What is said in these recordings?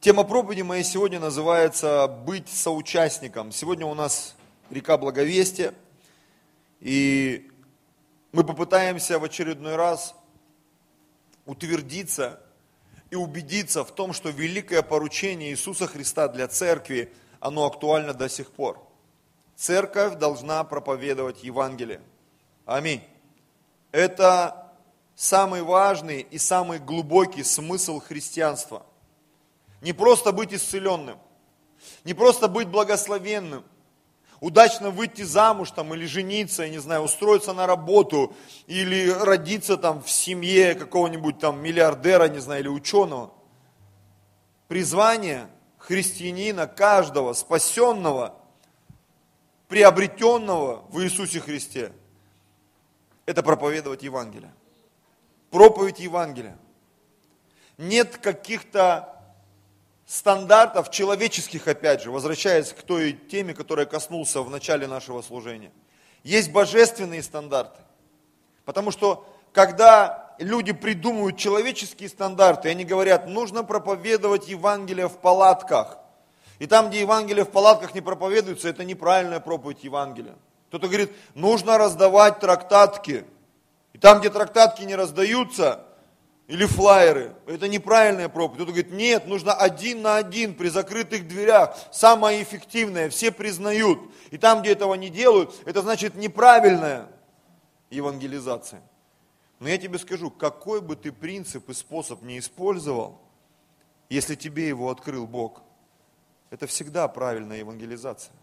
Тема проповеди моей сегодня называется «Быть соучастником». Сегодня у нас река Благовестия, и мы попытаемся в очередной раз утвердиться и убедиться в том, что великое поручение Иисуса Христа для церкви, оно актуально до сих пор. Церковь должна проповедовать Евангелие. Аминь. Это самый важный и самый глубокий смысл христианства – не просто быть исцеленным, не просто быть благословенным, удачно выйти замуж там или жениться, я не знаю, устроиться на работу или родиться там в семье какого-нибудь там миллиардера, не знаю, или ученого. Призвание христианина, каждого спасенного, приобретенного в Иисусе Христе, это проповедовать Евангелие. Проповедь Евангелия. Нет каких-то стандартов человеческих, опять же, возвращаясь к той теме, которая коснулся в начале нашего служения. Есть божественные стандарты. Потому что, когда люди придумывают человеческие стандарты, они говорят, нужно проповедовать Евангелие в палатках. И там, где Евангелие в палатках не проповедуется, это неправильная проповедь Евангелия. Кто-то говорит, нужно раздавать трактатки. И там, где трактатки не раздаются, или флайеры. Это неправильная проповедь. Кто-то говорит, нет, нужно один на один при закрытых дверях. Самое эффективное, все признают. И там, где этого не делают, это значит неправильная евангелизация. Но я тебе скажу, какой бы ты принцип и способ не использовал, если тебе его открыл Бог, это всегда правильная евангелизация.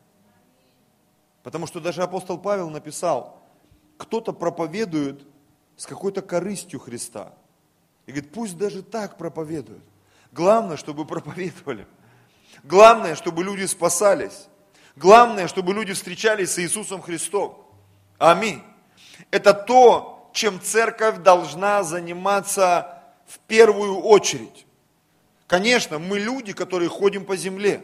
Потому что даже апостол Павел написал, кто-то проповедует с какой-то корыстью Христа – и говорит, пусть даже так проповедуют. Главное, чтобы проповедовали. Главное, чтобы люди спасались. Главное, чтобы люди встречались с Иисусом Христом. Аминь. Это то, чем церковь должна заниматься в первую очередь. Конечно, мы люди, которые ходим по земле.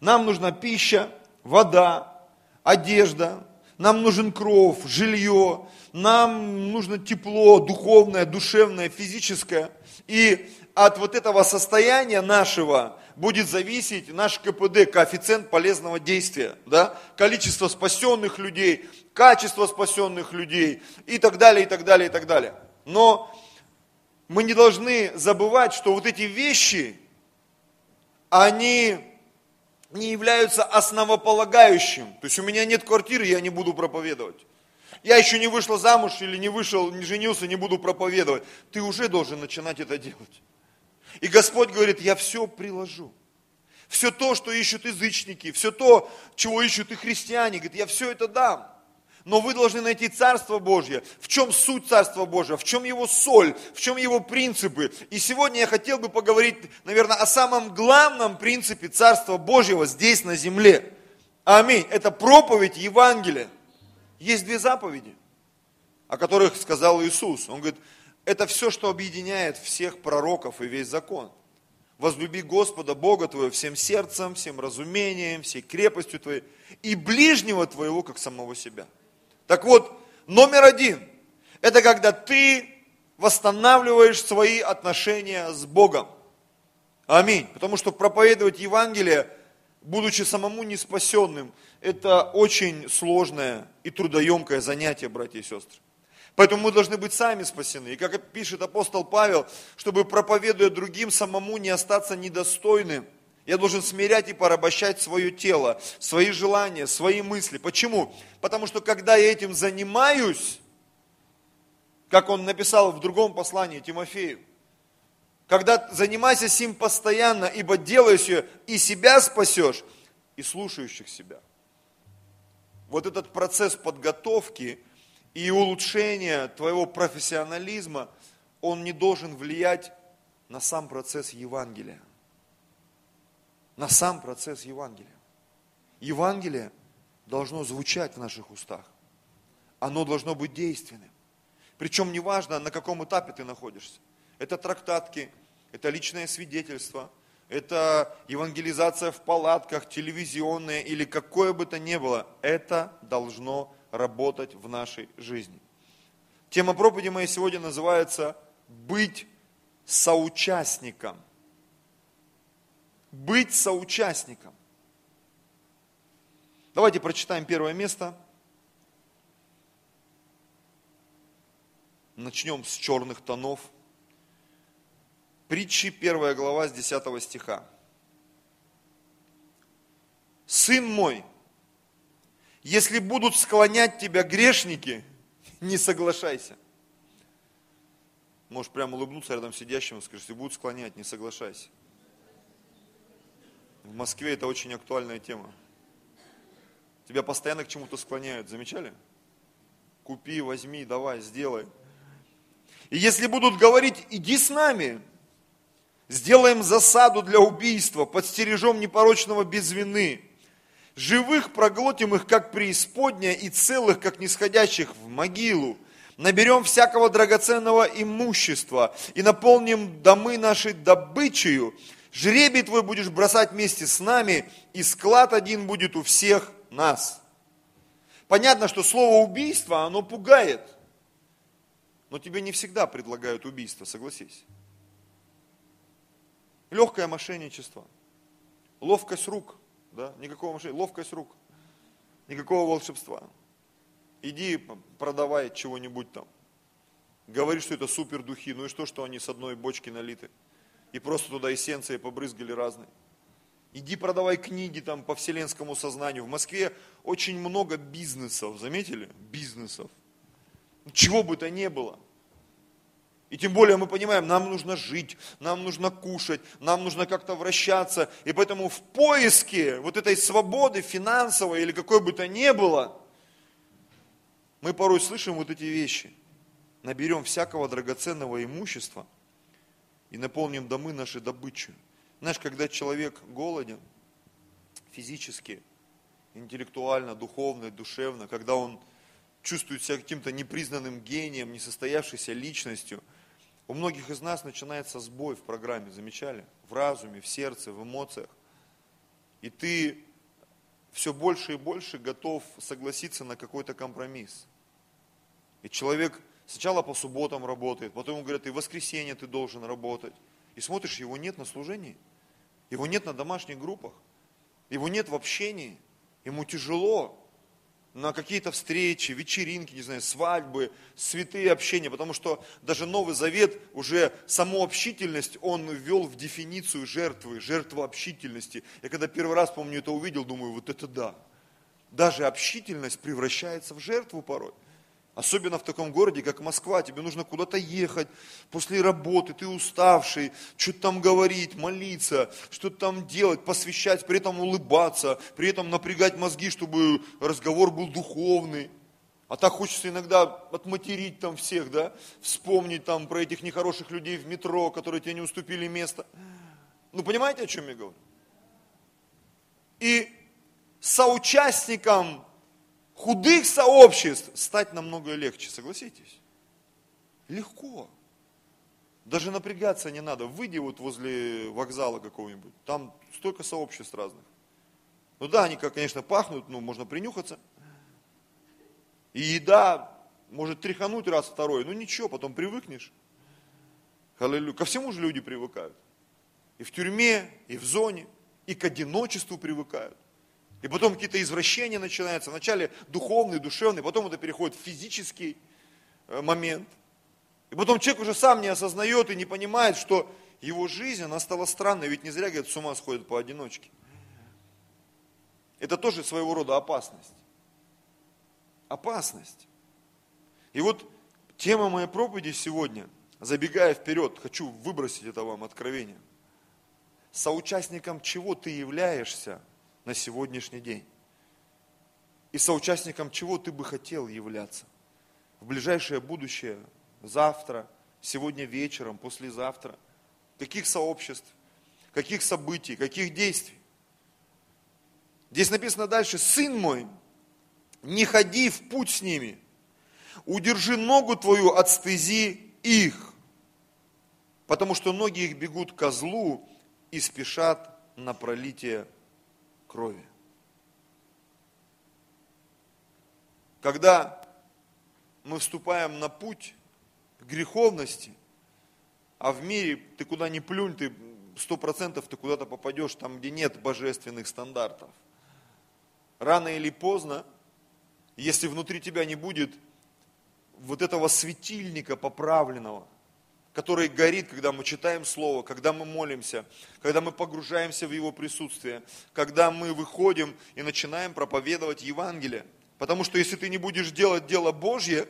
Нам нужна пища, вода, одежда, нам нужен кров, жилье, нам нужно тепло духовное, душевное, физическое. И от вот этого состояния нашего будет зависеть наш КПД, коэффициент полезного действия, да? количество спасенных людей, качество спасенных людей и так далее, и так далее, и так далее. Но мы не должны забывать, что вот эти вещи, они не являются основополагающим. То есть у меня нет квартиры, я не буду проповедовать. Я еще не вышла замуж или не вышел, не женился, не буду проповедовать. Ты уже должен начинать это делать. И Господь говорит, я все приложу. Все то, что ищут язычники, все то, чего ищут и христиане, говорит, я все это дам но вы должны найти Царство Божье. В чем суть Царства Божьего? В чем его соль? В чем его принципы? И сегодня я хотел бы поговорить, наверное, о самом главном принципе Царства Божьего здесь, на земле. Аминь. Это проповедь Евангелия. Есть две заповеди, о которых сказал Иисус. Он говорит, это все, что объединяет всех пророков и весь закон. Возлюби Господа, Бога твоего, всем сердцем, всем разумением, всей крепостью твоей, и ближнего твоего, как самого себя. Так вот, номер один, это когда ты восстанавливаешь свои отношения с Богом. Аминь. Потому что проповедовать Евангелие, будучи самому не спасенным, это очень сложное и трудоемкое занятие, братья и сестры. Поэтому мы должны быть сами спасены. И как пишет апостол Павел, чтобы проповедуя другим, самому не остаться недостойным – я должен смирять и порабощать свое тело, свои желания, свои мысли. Почему? Потому что когда я этим занимаюсь, как он написал в другом послании Тимофею, когда занимайся сим постоянно, ибо делаешь ее и себя спасешь, и слушающих себя. Вот этот процесс подготовки и улучшения твоего профессионализма, он не должен влиять на сам процесс Евангелия на сам процесс Евангелия. Евангелие должно звучать в наших устах. Оно должно быть действенным. Причем неважно, на каком этапе ты находишься. Это трактатки, это личное свидетельство, это евангелизация в палатках, телевизионная или какое бы то ни было. Это должно работать в нашей жизни. Тема проповеди моей сегодня называется «Быть соучастником». быть соучастником. Давайте прочитаем первое место. Начнем с черных тонов. Притчи, первая глава, с 10 стиха. Сын мой, если будут склонять тебя грешники, не соглашайся. Можешь прямо улыбнуться рядом сидящему, скажешь, если будут склонять, не соглашайся. В Москве это очень актуальная тема. Тебя постоянно к чему-то склоняют, замечали? Купи, возьми, давай, сделай. И если будут говорить, иди с нами, сделаем засаду для убийства, подстережем непорочного без вины, живых проглотим их, как преисподняя, и целых, как нисходящих в могилу, наберем всякого драгоценного имущества и наполним домы наши добычею, жребий твой будешь бросать вместе с нами, и склад один будет у всех нас. Понятно, что слово убийство, оно пугает. Но тебе не всегда предлагают убийство, согласись. Легкое мошенничество, ловкость рук, да, никакого мошенничества, ловкость рук, никакого волшебства. Иди продавай чего-нибудь там. Говори, что это супер духи. Ну и что, что они с одной бочки налиты? И просто туда эссенции побрызгали разные. Иди продавай книги там по вселенскому сознанию. В Москве очень много бизнесов, заметили? Бизнесов. Чего бы то ни было. И тем более мы понимаем, нам нужно жить, нам нужно кушать, нам нужно как-то вращаться. И поэтому в поиске вот этой свободы финансовой или какой бы то ни было, мы порой слышим вот эти вещи. Наберем всякого драгоценного имущества и наполним домы нашей добычей. Знаешь, когда человек голоден, физически, интеллектуально, духовно, душевно, когда он чувствует себя каким-то непризнанным гением, несостоявшейся личностью, у многих из нас начинается сбой в программе, замечали? В разуме, в сердце, в эмоциях. И ты все больше и больше готов согласиться на какой-то компромисс. И человек сначала по субботам работает, потом ему говорят, и в воскресенье ты должен работать. И смотришь, его нет на служении, его нет на домашних группах, его нет в общении, ему тяжело на какие-то встречи, вечеринки, не знаю, свадьбы, святые общения, потому что даже Новый Завет, уже саму общительность, он ввел в дефиницию жертвы, жертву общительности. Я когда первый раз, помню, это увидел, думаю, вот это да. Даже общительность превращается в жертву порой. Особенно в таком городе, как Москва, тебе нужно куда-то ехать после работы, ты уставший, что-то там говорить, молиться, что-то там делать, посвящать, при этом улыбаться, при этом напрягать мозги, чтобы разговор был духовный. А так хочется иногда отматерить там всех, да, вспомнить там про этих нехороших людей в метро, которые тебе не уступили место. Ну, понимаете, о чем я говорю? И соучастником худых сообществ стать намного легче, согласитесь? Легко. Даже напрягаться не надо. Выйди вот возле вокзала какого-нибудь, там столько сообществ разных. Ну да, они, конечно, пахнут, ну, можно принюхаться. И еда может тряхануть раз, второй, ну ничего, потом привыкнешь. Аллилуйя. Ко всему же люди привыкают. И в тюрьме, и в зоне, и к одиночеству привыкают. И потом какие-то извращения начинаются. Вначале духовный, душевный, потом это переходит в физический э, момент. И потом человек уже сам не осознает и не понимает, что его жизнь, она стала странной. Ведь не зря, говорят, с ума сходят поодиночке. Это тоже своего рода опасность. Опасность. И вот тема моей проповеди сегодня, забегая вперед, хочу выбросить это вам откровение. Соучастником чего ты являешься – на сегодняшний день. И соучастником чего ты бы хотел являться в ближайшее будущее, завтра, сегодня вечером, послезавтра. Каких сообществ, каких событий, каких действий. Здесь написано дальше, сын мой, не ходи в путь с ними, удержи ногу твою от стези их, потому что ноги их бегут козлу и спешат на пролитие крови. Когда мы вступаем на путь греховности, а в мире ты куда ни плюнь, ты сто процентов ты куда-то попадешь там, где нет божественных стандартов. Рано или поздно, если внутри тебя не будет вот этого светильника поправленного, который горит, когда мы читаем Слово, когда мы молимся, когда мы погружаемся в Его присутствие, когда мы выходим и начинаем проповедовать Евангелие. Потому что если ты не будешь делать дело Божье,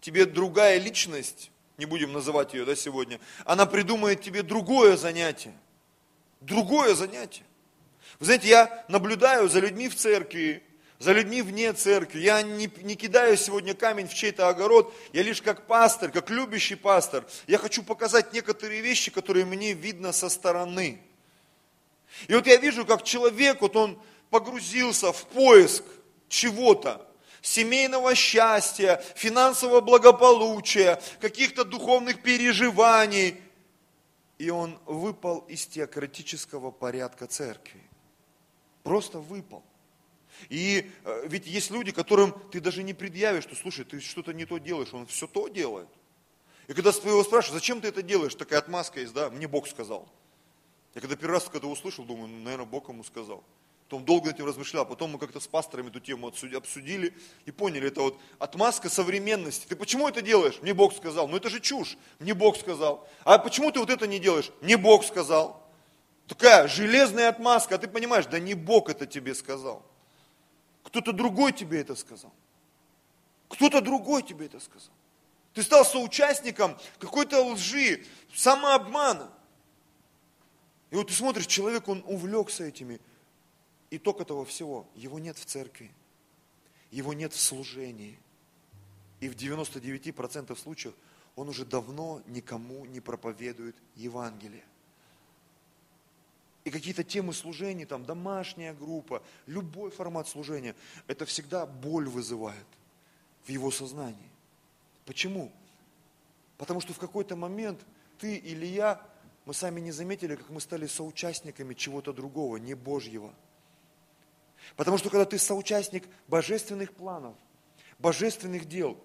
тебе другая личность, не будем называть ее да, сегодня, она придумает тебе другое занятие. Другое занятие. Вы знаете, я наблюдаю за людьми в церкви, за людьми вне церкви. Я не, не кидаю сегодня камень в чей-то огород. Я лишь как пастор, как любящий пастор. Я хочу показать некоторые вещи, которые мне видно со стороны. И вот я вижу, как человек, вот он погрузился в поиск чего-то, семейного счастья, финансового благополучия, каких-то духовных переживаний. И он выпал из теократического порядка церкви. Просто выпал. И э, ведь есть люди, которым ты даже не предъявишь, что, слушай, ты что-то не то делаешь, он все то делает. И когда его спрашивают, зачем ты это делаешь, такая отмазка есть, да, мне Бог сказал. Я когда первый раз когда услышал, думаю, ну, наверное, Бог ему сказал. Потом долго над этим размышлял, потом мы как-то с пасторами эту тему обсудили и поняли, это вот отмазка современности. Ты почему это делаешь? Мне Бог сказал. Ну это же чушь. Мне Бог сказал. А почему ты вот это не делаешь? Мне Бог сказал. Такая железная отмазка, а ты понимаешь, да не Бог это тебе сказал. Кто-то другой тебе это сказал. Кто-то другой тебе это сказал. Ты стал соучастником какой-то лжи, самообмана. И вот ты смотришь, человек, он увлекся этими. Итог этого всего, его нет в церкви, его нет в служении. И в 99% случаев он уже давно никому не проповедует Евангелие и какие-то темы служения, там домашняя группа, любой формат служения, это всегда боль вызывает в его сознании. Почему? Потому что в какой-то момент ты или я, мы сами не заметили, как мы стали соучастниками чего-то другого, не Божьего. Потому что когда ты соучастник божественных планов, божественных дел,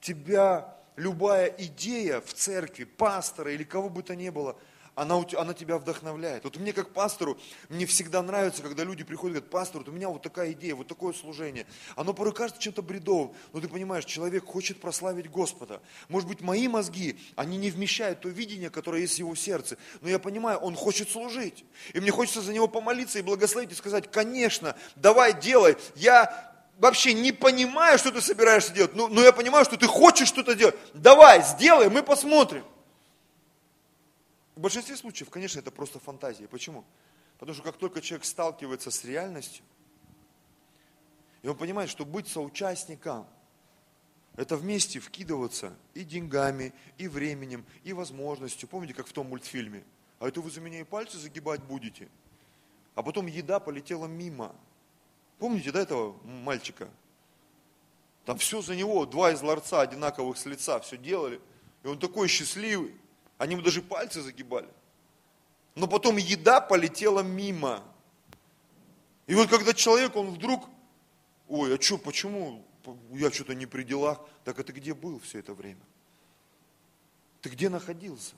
тебя любая идея в церкви, пастора или кого бы то ни было – она, она тебя вдохновляет. Вот мне как пастору, мне всегда нравится, когда люди приходят и говорят, пастор, вот у меня вот такая идея, вот такое служение. Оно порой кажется чем-то бредовым, но ты понимаешь, человек хочет прославить Господа. Может быть, мои мозги, они не вмещают то видение, которое есть в его сердце, но я понимаю, он хочет служить. И мне хочется за него помолиться и благословить и сказать, конечно, давай делай, я вообще не понимаю, что ты собираешься делать, но, но я понимаю, что ты хочешь что-то делать. Давай, сделай, мы посмотрим. В большинстве случаев, конечно, это просто фантазия. Почему? Потому что как только человек сталкивается с реальностью, и он понимает, что быть соучастником, это вместе вкидываться и деньгами, и временем, и возможностью. Помните, как в том мультфильме? А это вы за меня и пальцы загибать будете? А потом еда полетела мимо. Помните, да, этого мальчика? Там все за него, два из ларца одинаковых с лица, все делали. И он такой счастливый. Они ему даже пальцы загибали. Но потом еда полетела мимо. И вот когда человек, он вдруг, ой, а что, почему я что-то не при делах, так а ты где был все это время? Ты где находился?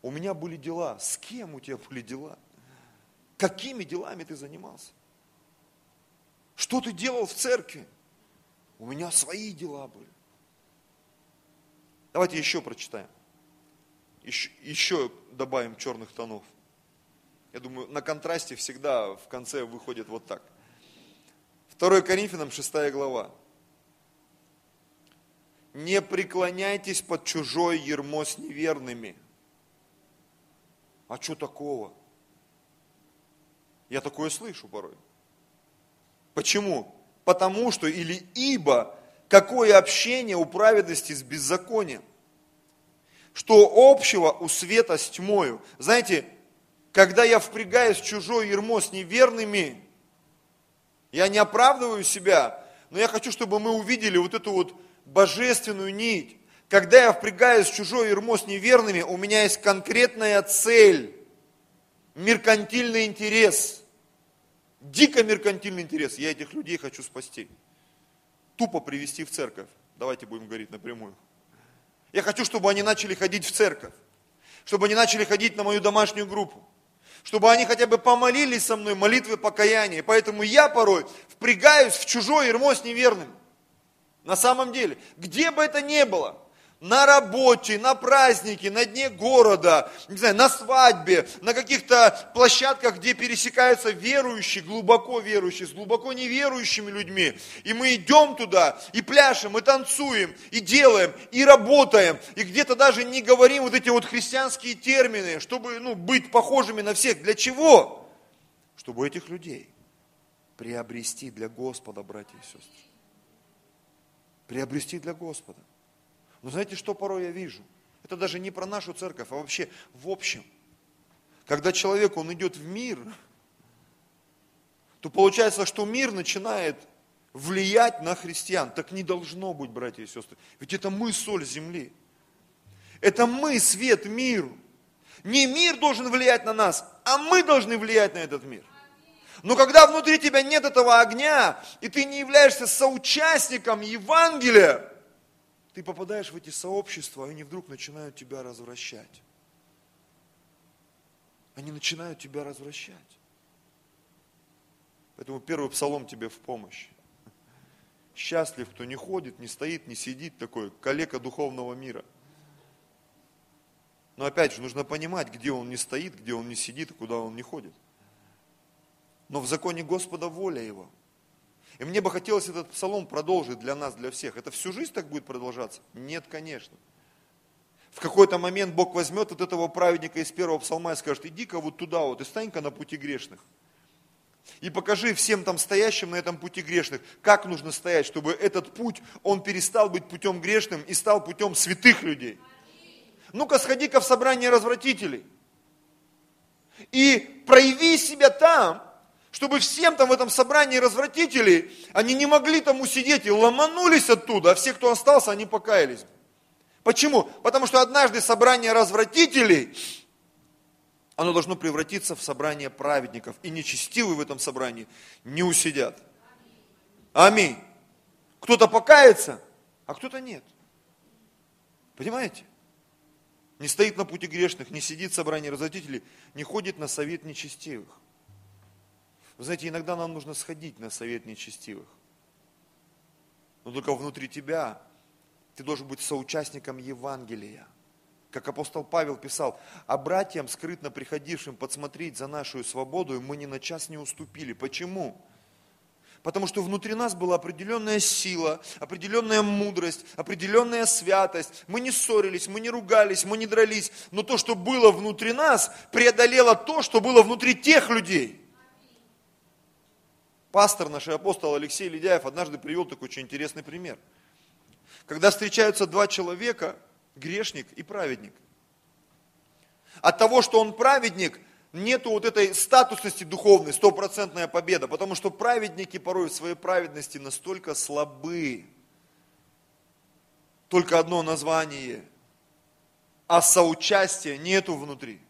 У меня были дела. С кем у тебя были дела? Какими делами ты занимался? Что ты делал в церкви? У меня свои дела были. Давайте еще прочитаем еще, еще добавим черных тонов. Я думаю, на контрасте всегда в конце выходит вот так. 2 Коринфянам 6 глава. Не преклоняйтесь под чужое ермо с неверными. А что такого? Я такое слышу порой. Почему? Потому что или ибо какое общение у праведности с беззаконием? Что общего у света с тьмою. Знаете, когда я впрягаюсь в чужое ермо с неверными, я не оправдываю себя, но я хочу, чтобы мы увидели вот эту вот божественную нить. Когда я впрягаюсь в чужое ермо с неверными, у меня есть конкретная цель, меркантильный интерес, дико меркантильный интерес. Я этих людей хочу спасти. Тупо привести в церковь. Давайте будем говорить напрямую. Я хочу, чтобы они начали ходить в церковь. чтобы они начали ходить на мою домашнюю группу, чтобы они хотя бы помолились со мной молитвы покаяния. Поэтому я порой впрягаюсь в чужое ермо с неверным. На самом деле, где бы это ни было – на работе, на празднике, на дне города, не знаю, на свадьбе, на каких-то площадках, где пересекаются верующие, глубоко верующие, с глубоко неверующими людьми. И мы идем туда, и пляшем, и танцуем, и делаем, и работаем, и где-то даже не говорим вот эти вот христианские термины, чтобы ну, быть похожими на всех. Для чего? Чтобы этих людей приобрести для Господа, братья и сестры. Приобрести для Господа. Но знаете, что порой я вижу? Это даже не про нашу церковь, а вообще в общем. Когда человек, он идет в мир, то получается, что мир начинает влиять на христиан. Так не должно быть, братья и сестры. Ведь это мы соль земли. Это мы свет миру. Не мир должен влиять на нас, а мы должны влиять на этот мир. Но когда внутри тебя нет этого огня, и ты не являешься соучастником Евангелия, ты попадаешь в эти сообщества, и они вдруг начинают тебя развращать. Они начинают тебя развращать. Поэтому первый псалом тебе в помощь. Счастлив, кто не ходит, не стоит, не сидит такой, калека духовного мира. Но опять же, нужно понимать, где он не стоит, где он не сидит куда он не ходит. Но в законе Господа воля его – и мне бы хотелось этот псалом продолжить для нас, для всех. Это всю жизнь так будет продолжаться? Нет, конечно. В какой-то момент Бог возьмет от этого праведника из первого псалма и скажет, иди-ка вот туда вот и стань-ка на пути грешных. И покажи всем там стоящим на этом пути грешных, как нужно стоять, чтобы этот путь, он перестал быть путем грешным и стал путем святых людей. Ну-ка сходи-ка в собрание развратителей. И прояви себя там, чтобы всем там в этом собрании развратителей, они не могли там усидеть и ломанулись оттуда, а все, кто остался, они покаялись. Почему? Потому что однажды собрание развратителей, оно должно превратиться в собрание праведников. И нечестивые в этом собрании не усидят. Аминь. Кто-то покается, а кто-то нет. Понимаете? Не стоит на пути грешных, не сидит в собрании развратителей, не ходит на совет нечестивых. Вы знаете, иногда нам нужно сходить на совет нечестивых. Но только внутри тебя ты должен быть соучастником Евангелия. Как апостол Павел писал, а братьям, скрытно приходившим подсмотреть за нашу свободу, мы ни на час не уступили. Почему? Потому что внутри нас была определенная сила, определенная мудрость, определенная святость. Мы не ссорились, мы не ругались, мы не дрались. Но то, что было внутри нас, преодолело то, что было внутри тех людей пастор наш апостол Алексей Ледяев однажды привел такой очень интересный пример. Когда встречаются два человека, грешник и праведник. От того, что он праведник, нету вот этой статусности духовной, стопроцентная победа, потому что праведники порой в своей праведности настолько слабы. Только одно название, а соучастия нету внутри.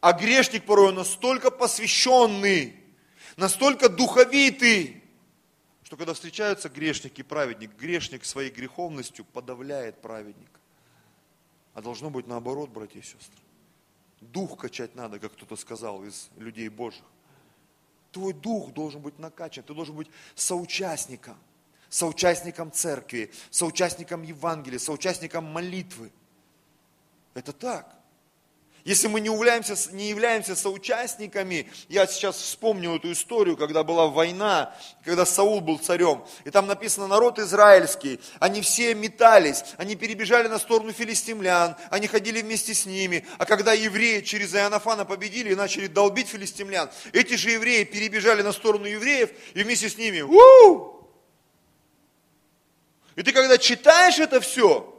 А грешник порой настолько посвященный, настолько духовитый, что когда встречаются грешник и праведник, грешник своей греховностью подавляет праведника. А должно быть наоборот, братья и сестры. Дух качать надо, как кто-то сказал из людей Божьих. Твой дух должен быть накачан, ты должен быть соучастником, соучастником церкви, соучастником Евангелия, соучастником молитвы. Это так. Если мы не являемся, не являемся соучастниками, я сейчас вспомню эту историю, когда была война, когда Саул был царем, и там написано, народ израильский, они все метались, они перебежали на сторону филистимлян, они ходили вместе с ними, а когда евреи через Иоаннафана победили и начали долбить филистимлян, эти же евреи перебежали на сторону евреев и вместе с ними, у И ты когда читаешь это все,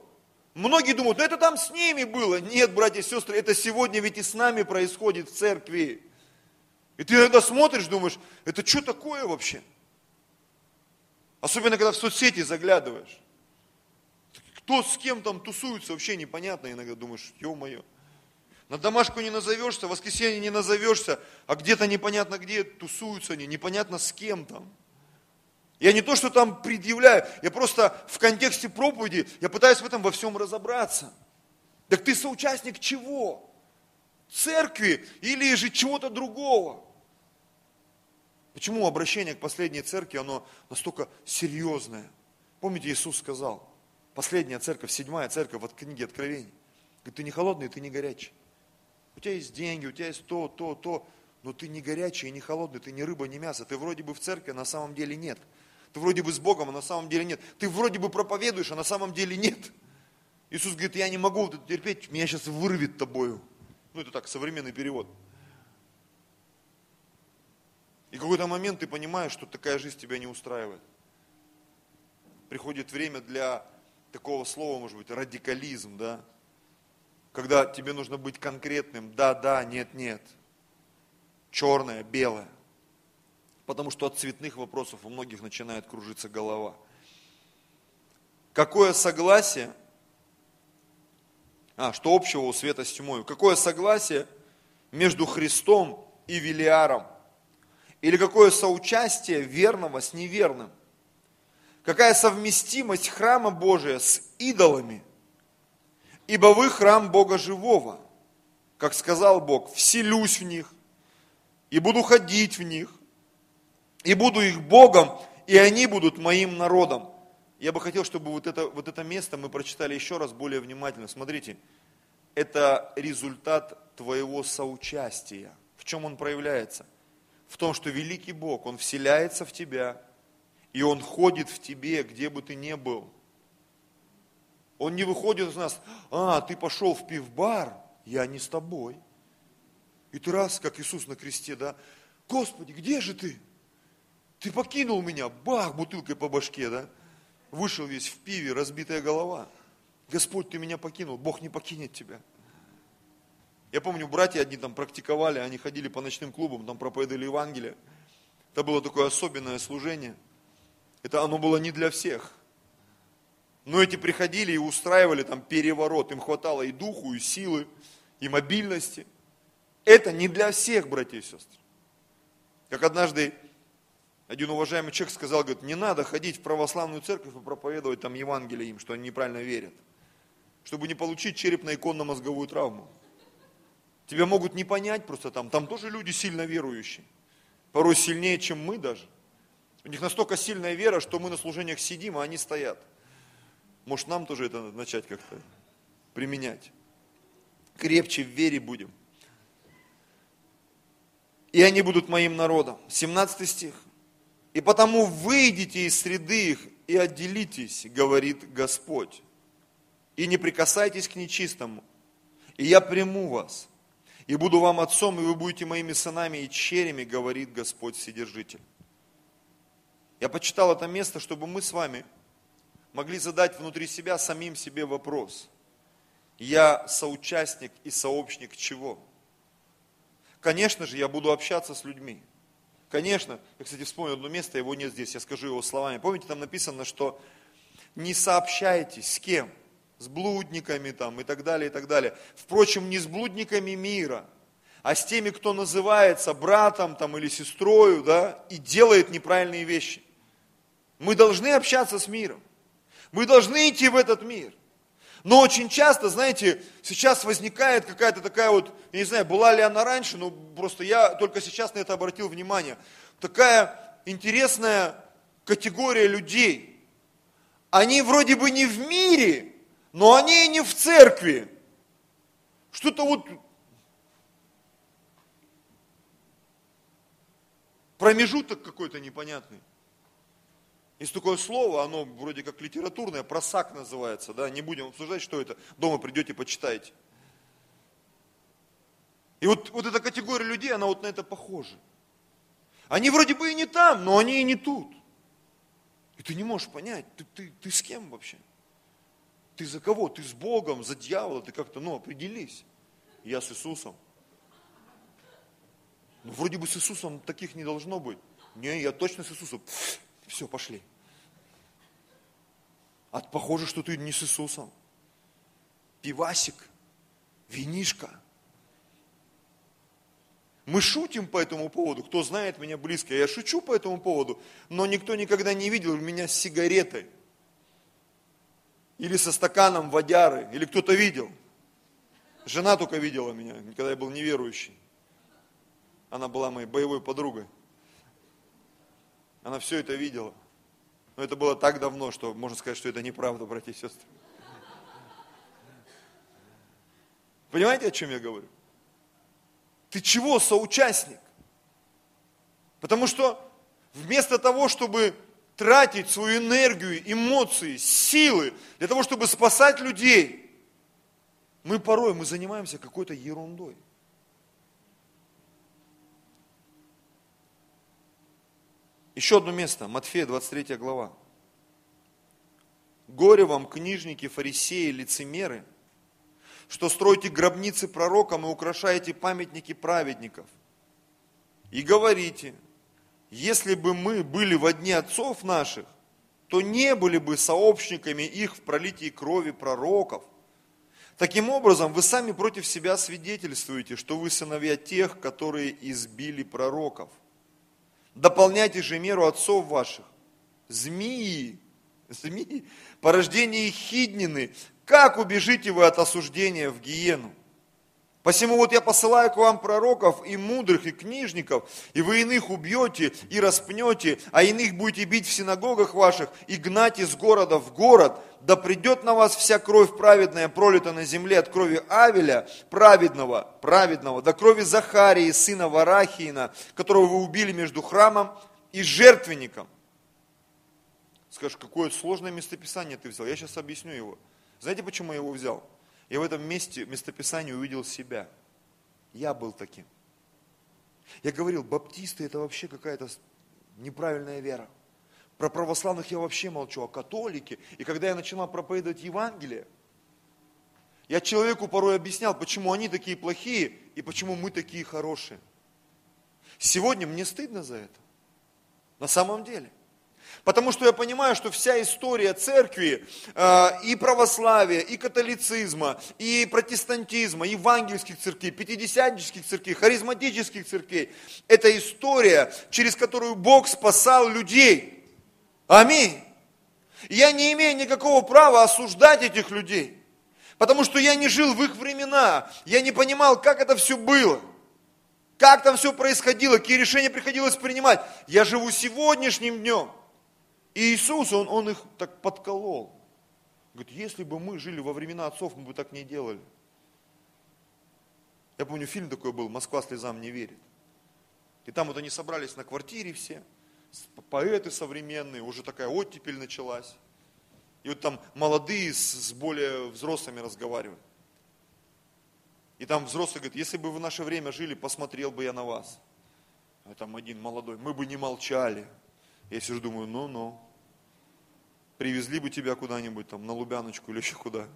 Многие думают, ну это там с ними было. Нет, братья и сестры, это сегодня ведь и с нами происходит в церкви. И ты иногда смотришь, думаешь, это что такое вообще? Особенно, когда в соцсети заглядываешь. Кто с кем там тусуется, вообще непонятно. Иногда думаешь, ё-моё. На домашку не назовешься, в воскресенье не назовешься, а где-то непонятно где тусуются они, непонятно с кем там. Я не то, что там предъявляю, я просто в контексте проповеди, я пытаюсь в этом во всем разобраться. Так ты соучастник чего? Церкви или же чего-то другого? Почему обращение к последней церкви, оно настолько серьезное? Помните, Иисус сказал, последняя церковь, седьмая церковь от книги Откровений. Говорит, ты не холодный, ты не горячий. У тебя есть деньги, у тебя есть то, то, то, но ты не горячий и не холодный, ты не рыба, не мясо. Ты вроде бы в церкви, а на самом деле нет. Ты вроде бы с Богом, а на самом деле нет. Ты вроде бы проповедуешь, а на самом деле нет. Иисус говорит, я не могу вот это терпеть, меня сейчас вырвет тобою. Ну, это так, современный перевод. И какой-то момент ты понимаешь, что такая жизнь тебя не устраивает. Приходит время для такого слова, может быть, радикализм, да? Когда тебе нужно быть конкретным, да, да, нет, нет. Черное, белое. Потому что от цветных вопросов у многих начинает кружиться голова. Какое согласие, а, что общего у света с тьмой? Какое согласие между Христом и Велиаром? Или какое соучастие верного с неверным? Какая совместимость храма Божия с идолами? Ибо вы храм Бога живого. Как сказал Бог, вселюсь в них и буду ходить в них, и буду их Богом, и они будут моим народом. Я бы хотел, чтобы вот это, вот это место мы прочитали еще раз более внимательно. Смотрите, это результат твоего соучастия. В чем он проявляется? в том, что великий Бог, Он вселяется в тебя, и Он ходит в тебе, где бы ты ни был. Он не выходит из нас, а, ты пошел в пивбар, я не с тобой. И ты раз, как Иисус на кресте, да, Господи, где же ты? Ты покинул меня, бах, бутылкой по башке, да? Вышел весь в пиве, разбитая голова. Господь, ты меня покинул, Бог не покинет тебя. Я помню, братья одни там практиковали, они ходили по ночным клубам, там проповедовали Евангелие. Это было такое особенное служение. Это оно было не для всех. Но эти приходили и устраивали там переворот. Им хватало и духу, и силы, и мобильности. Это не для всех, братья и сестры. Как однажды один уважаемый человек сказал, говорит, не надо ходить в православную церковь и проповедовать там Евангелие им, что они неправильно верят. Чтобы не получить черепно-иконно-мозговую травму. Тебя могут не понять просто там. Там тоже люди сильно верующие. Порой сильнее, чем мы даже. У них настолько сильная вера, что мы на служениях сидим, а они стоят. Может, нам тоже это начать как-то применять. Крепче в вере будем. И они будут моим народом. 17 стих. И потому выйдите из среды их и отделитесь, говорит Господь. И не прикасайтесь к нечистому. И я приму вас и буду вам отцом, и вы будете моими сынами и черями, говорит Господь Вседержитель. Я почитал это место, чтобы мы с вами могли задать внутри себя самим себе вопрос. Я соучастник и сообщник чего? Конечно же, я буду общаться с людьми. Конечно, я, кстати, вспомнил одно место, его нет здесь, я скажу его словами. Помните, там написано, что не сообщайтесь с кем? с блудниками там и так далее, и так далее. Впрочем, не с блудниками мира, а с теми, кто называется братом там или сестрою, да, и делает неправильные вещи. Мы должны общаться с миром. Мы должны идти в этот мир. Но очень часто, знаете, сейчас возникает какая-то такая вот, я не знаю, была ли она раньше, но просто я только сейчас на это обратил внимание. Такая интересная категория людей. Они вроде бы не в мире, но они и не в церкви. Что-то вот промежуток какой-то непонятный. Есть такое слово, оно вроде как литературное, просак называется, да, не будем обсуждать, что это, дома придете, почитаете. И вот, вот эта категория людей, она вот на это похожа. Они вроде бы и не там, но они и не тут. И ты не можешь понять, ты, ты, ты с кем вообще? Ты за кого? Ты с Богом, за дьявола, ты как-то, ну, определись. Я с Иисусом. Ну, вроде бы с Иисусом таких не должно быть. Не, я точно с Иисусом. Все, пошли. А похоже, что ты не с Иисусом. Пивасик, винишка. Мы шутим по этому поводу, кто знает меня близко, я шучу по этому поводу, но никто никогда не видел меня с сигаретой или со стаканом водяры, или кто-то видел. Жена только видела меня, когда я был неверующий. Она была моей боевой подругой. Она все это видела. Но это было так давно, что можно сказать, что это неправда, братья и сестры. Понимаете, о чем я говорю? Ты чего соучастник? Потому что вместо того, чтобы тратить свою энергию, эмоции, силы для того, чтобы спасать людей, мы порой мы занимаемся какой-то ерундой. Еще одно место, Матфея, 23 глава. Горе вам, книжники, фарисеи, лицемеры – что строите гробницы пророкам и украшаете памятники праведников. И говорите, если бы мы были в дни отцов наших, то не были бы сообщниками их в пролитии крови пророков. Таким образом, вы сами против себя свидетельствуете, что вы сыновья тех, которые избили пророков. Дополняйте же меру отцов ваших. Змеи, змеи, порождение хиднины, как убежите вы от осуждения в гиену? Посему вот я посылаю к вам пророков и мудрых, и книжников, и вы иных убьете и распнете, а иных будете бить в синагогах ваших и гнать из города в город, да придет на вас вся кровь праведная, пролита на земле от крови Авеля, праведного, праведного, до крови Захарии, сына Варахиина, которого вы убили между храмом и жертвенником. Скажешь, какое сложное местописание ты взял? Я сейчас объясню его. Знаете, почему я его взял? Я в этом месте, местописании увидел себя. Я был таким. Я говорил, баптисты это вообще какая-то неправильная вера. Про православных я вообще молчу, а католики. И когда я начинал проповедовать Евангелие, я человеку порой объяснял, почему они такие плохие и почему мы такие хорошие. Сегодня мне стыдно за это. На самом деле. Потому что я понимаю, что вся история церкви, э, и православия, и католицизма, и протестантизма, евангельских церквей, пятидесятнических церквей, харизматических церквей, это история, через которую Бог спасал людей. Аминь. я не имею никакого права осуждать этих людей. Потому что я не жил в их времена, я не понимал, как это все было. Как там все происходило, какие решения приходилось принимать. Я живу сегодняшним днем. И Иисус, он, он их так подколол. Говорит, если бы мы жили во времена отцов, мы бы так не делали. Я помню, фильм такой был, «Москва слезам не верит». И там вот они собрались на квартире все, поэты современные, уже такая оттепель началась. И вот там молодые с, с более взрослыми разговаривают. И там взрослый говорит, если бы вы в наше время жили, посмотрел бы я на вас. А там один молодой, мы бы не молчали. Я сижу, думаю, ну-ну. Привезли бы тебя куда-нибудь, там, на Лубяночку или еще куда.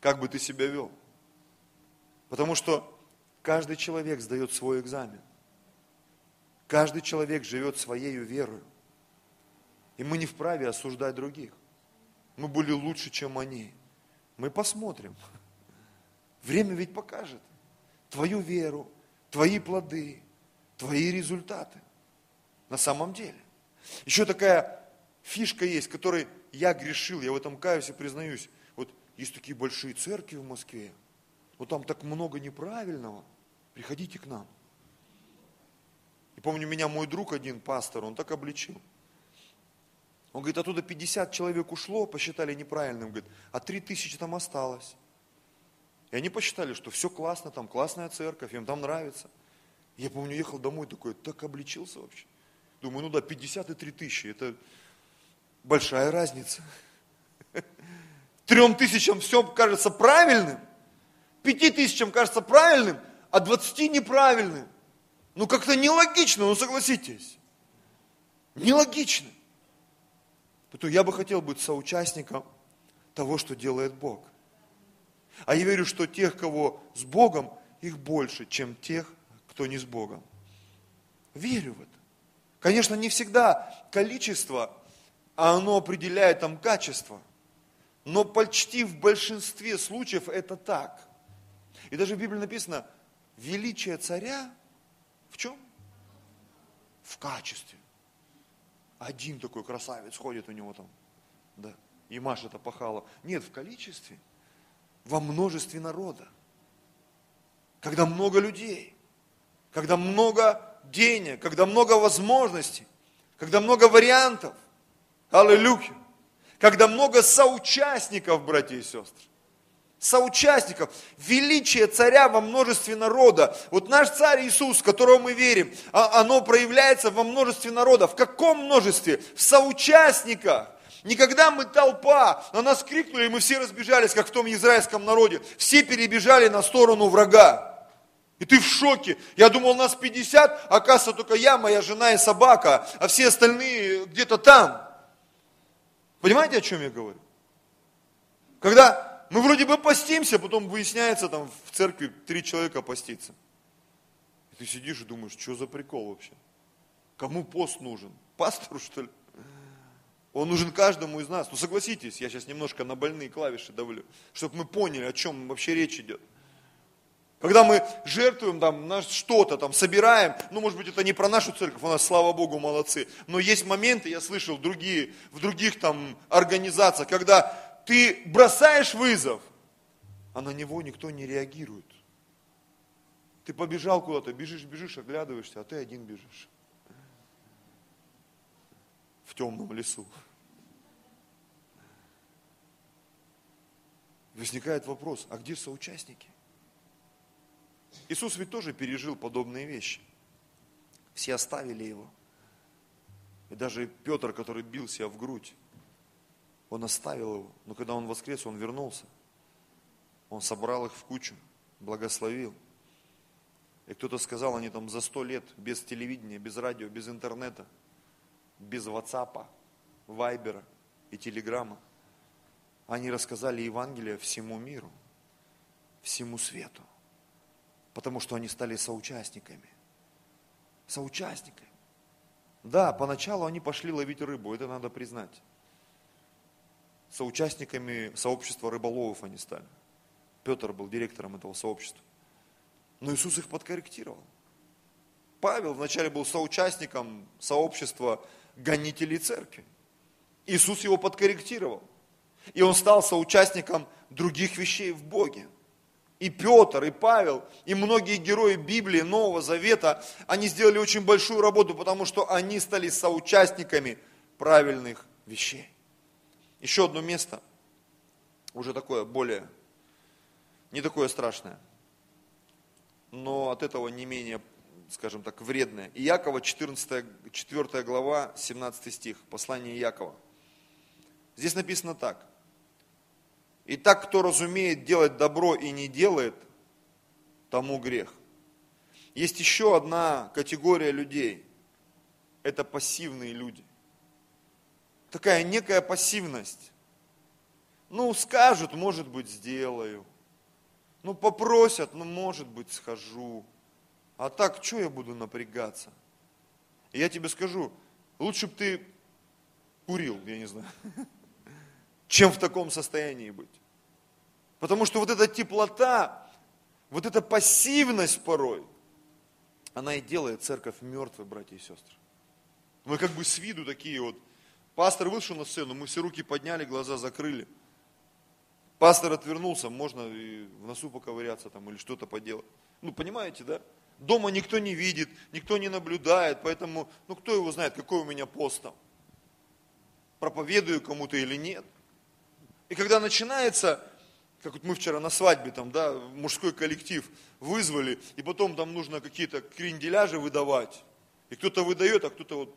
Как бы ты себя вел? Потому что каждый человек сдает свой экзамен. Каждый человек живет своей верой. И мы не вправе осуждать других. Мы были лучше, чем они. Мы посмотрим. Время ведь покажет твою веру, твои плоды, твои результаты на самом деле. Еще такая фишка есть, которой я грешил, я в этом каюсь и признаюсь. Вот есть такие большие церкви в Москве, но там так много неправильного. Приходите к нам. И помню, меня мой друг один, пастор, он так обличил. Он говорит, оттуда 50 человек ушло, посчитали неправильным, говорит, а 3 тысячи там осталось. И они посчитали, что все классно, там классная церковь, им там нравится. Я помню, ехал домой такой, так обличился вообще. Думаю, ну да, 53 тысячи, это большая разница. Трем тысячам все кажется правильным, пяти тысячам кажется правильным, а двадцати неправильным. Ну как-то нелогично, ну согласитесь. Нелогично. Поэтому я бы хотел быть соучастником того, что делает Бог. А я верю, что тех, кого с Богом, их больше, чем тех, кто не с Богом. Верю в это. Конечно, не всегда количество, а оно определяет там качество. Но почти в большинстве случаев это так. И даже в Библии написано, величие царя в чем? В качестве. Один такой красавец ходит у него там, да, и Маша это пахала. Нет, в количестве. во множестве народа. Когда много людей, когда много денег, когда много возможностей, когда много вариантов. Аллилуйя. Когда много соучастников, братья и сестры соучастников, величие царя во множестве народа. Вот наш царь Иисус, в которого мы верим, а, оно проявляется во множестве народа. В каком множестве? В соучастниках. Никогда мы толпа, на нас крикнули, и мы все разбежались, как в том израильском народе. Все перебежали на сторону врага. И ты в шоке. Я думал, нас 50, а оказывается только я, моя жена и собака, а все остальные где-то там. Понимаете, о чем я говорю? Когда мы вроде бы постимся, потом выясняется, там в церкви три человека постится. И ты сидишь и думаешь, что за прикол вообще? Кому пост нужен? Пастору, что ли? Он нужен каждому из нас. Ну согласитесь, я сейчас немножко на больные клавиши давлю, чтобы мы поняли, о чем вообще речь идет. Когда мы жертвуем там что-то, там собираем, ну может быть это не про нашу церковь, у нас, слава Богу, молодцы, но есть моменты, я слышал, другие, в других там организациях, когда ты бросаешь вызов, а на него никто не реагирует. Ты побежал куда-то, бежишь, бежишь, оглядываешься, а ты один бежишь. В темном лесу. Возникает вопрос, а где соучастники? Иисус ведь тоже пережил подобные вещи. Все оставили его. И даже Петр, который бил себя в грудь, он оставил его, но когда он воскрес, он вернулся. Он собрал их в кучу, благословил. И кто-то сказал, они там за сто лет без телевидения, без радио, без интернета, без ватсапа, вайбера и телеграмма, они рассказали Евангелие всему миру, всему свету, потому что они стали соучастниками. Соучастниками. Да, поначалу они пошли ловить рыбу, это надо признать соучастниками сообщества рыболовов они стали. Петр был директором этого сообщества. Но Иисус их подкорректировал. Павел вначале был соучастником сообщества гонителей церкви. Иисус его подкорректировал. И он стал соучастником других вещей в Боге. И Петр, и Павел, и многие герои Библии, Нового Завета, они сделали очень большую работу, потому что они стали соучастниками правильных вещей. Еще одно место, уже такое более, не такое страшное, но от этого не менее, скажем так, вредное. Иакова, 14, 4 глава, 17 стих, послание Иакова. Здесь написано так. Итак, кто разумеет делать добро и не делает, тому грех. Есть еще одна категория людей. Это пассивные люди такая некая пассивность. Ну, скажут, может быть, сделаю. Ну, попросят, ну, может быть, схожу. А так, что я буду напрягаться? И я тебе скажу, лучше бы ты курил, я не знаю, чем в таком состоянии быть. Потому что вот эта теплота, вот эта пассивность порой, она и делает церковь мертвой, братья и сестры. Мы как бы с виду такие вот Пастор вышел на сцену, мы все руки подняли, глаза закрыли. Пастор отвернулся, можно и в носу поковыряться там или что-то поделать. Ну, понимаете, да? Дома никто не видит, никто не наблюдает, поэтому, ну, кто его знает, какой у меня пост там? Проповедую кому-то или нет? И когда начинается, как вот мы вчера на свадьбе, там, да, мужской коллектив вызвали, и потом там нужно какие-то кренделяжи выдавать, и кто-то выдает, а кто-то вот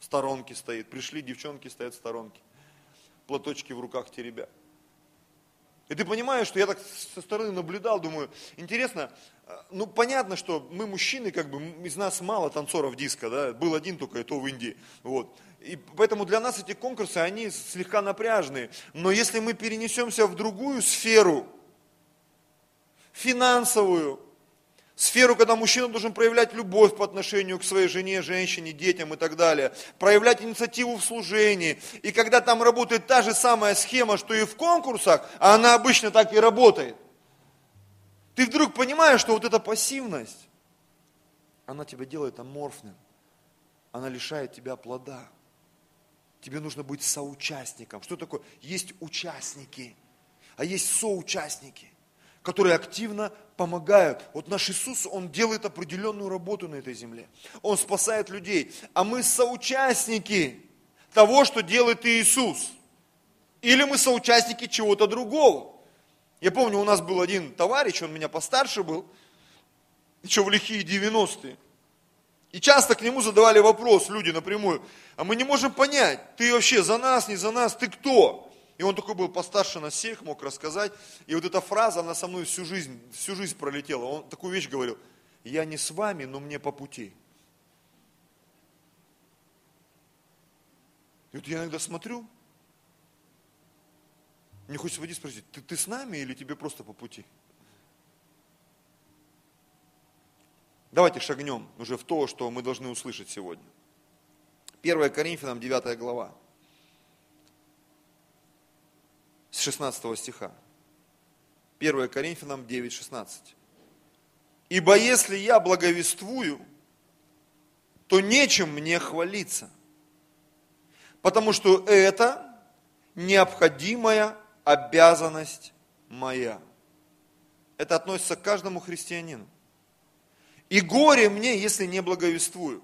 в сторонке стоит. Пришли, девчонки стоят в сторонке. Платочки в руках теребя. И ты понимаешь, что я так со стороны наблюдал, думаю, интересно, э, ну понятно, что мы мужчины, как бы из нас мало танцоров диска, да, был один только, и то в Индии, вот. И поэтому для нас эти конкурсы, они слегка напряжные. Но если мы перенесемся в другую сферу, финансовую, Сферу, когда мужчина должен проявлять любовь по отношению к своей жене, женщине, детям и так далее. Проявлять инициативу в служении. И когда там работает та же самая схема, что и в конкурсах, а она обычно так и работает. Ты вдруг понимаешь, что вот эта пассивность, она тебя делает аморфным. Она лишает тебя плода. Тебе нужно быть соучастником. Что такое? Есть участники. а есть соучастники, которые активно помогают. Вот наш Иисус, Он делает определенную работу на этой земле. Он спасает людей. А мы соучастники того, что делает Иисус. Или мы соучастники чего-то другого. Я помню, у нас был один товарищ, он меня постарше был, еще в лихие 90-е. И часто к нему задавали вопрос люди напрямую, а мы не можем понять, ты вообще за нас, не за нас, ты кто? И он такой был постарше нас всех, мог рассказать. И вот эта фраза, она со мной всю жизнь, всю жизнь пролетела. Он такую вещь говорил, я не с вами, но мне по пути. И вот я иногда смотрю, мне хочется водить спросить, ты, ты с нами или тебе просто по пути? Давайте шагнем уже в то, что мы должны услышать сегодня. 1 Коринфянам 9 глава. С 16 стиха. 1 Коринфянам 9, 16. Ибо если я благовествую, то нечем мне хвалиться, потому что это необходимая обязанность моя. Это относится к каждому христианину. И горе мне, если не благовествую.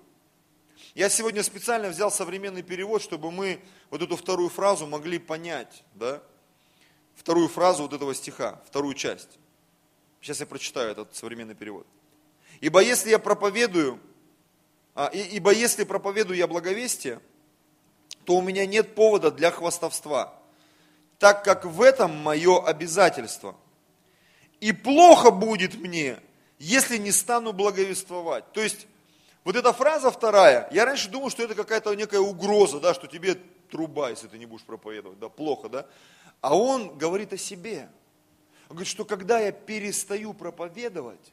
Я сегодня специально взял современный перевод, чтобы мы вот эту вторую фразу могли понять, да? Вторую фразу вот этого стиха, вторую часть. Сейчас я прочитаю этот современный перевод. Ибо если я проповедую, а, ибо если проповедую я благовестие, то у меня нет повода для хвастовства так как в этом мое обязательство. И плохо будет мне, если не стану благовествовать. То есть, вот эта фраза вторая, я раньше думал, что это какая-то некая угроза, да, что тебе труба, если ты не будешь проповедовать, да, плохо, да. А он говорит о себе. Он говорит, что когда я перестаю проповедовать,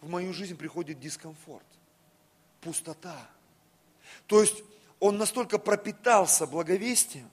в мою жизнь приходит дискомфорт, пустота. То есть он настолько пропитался благовестием,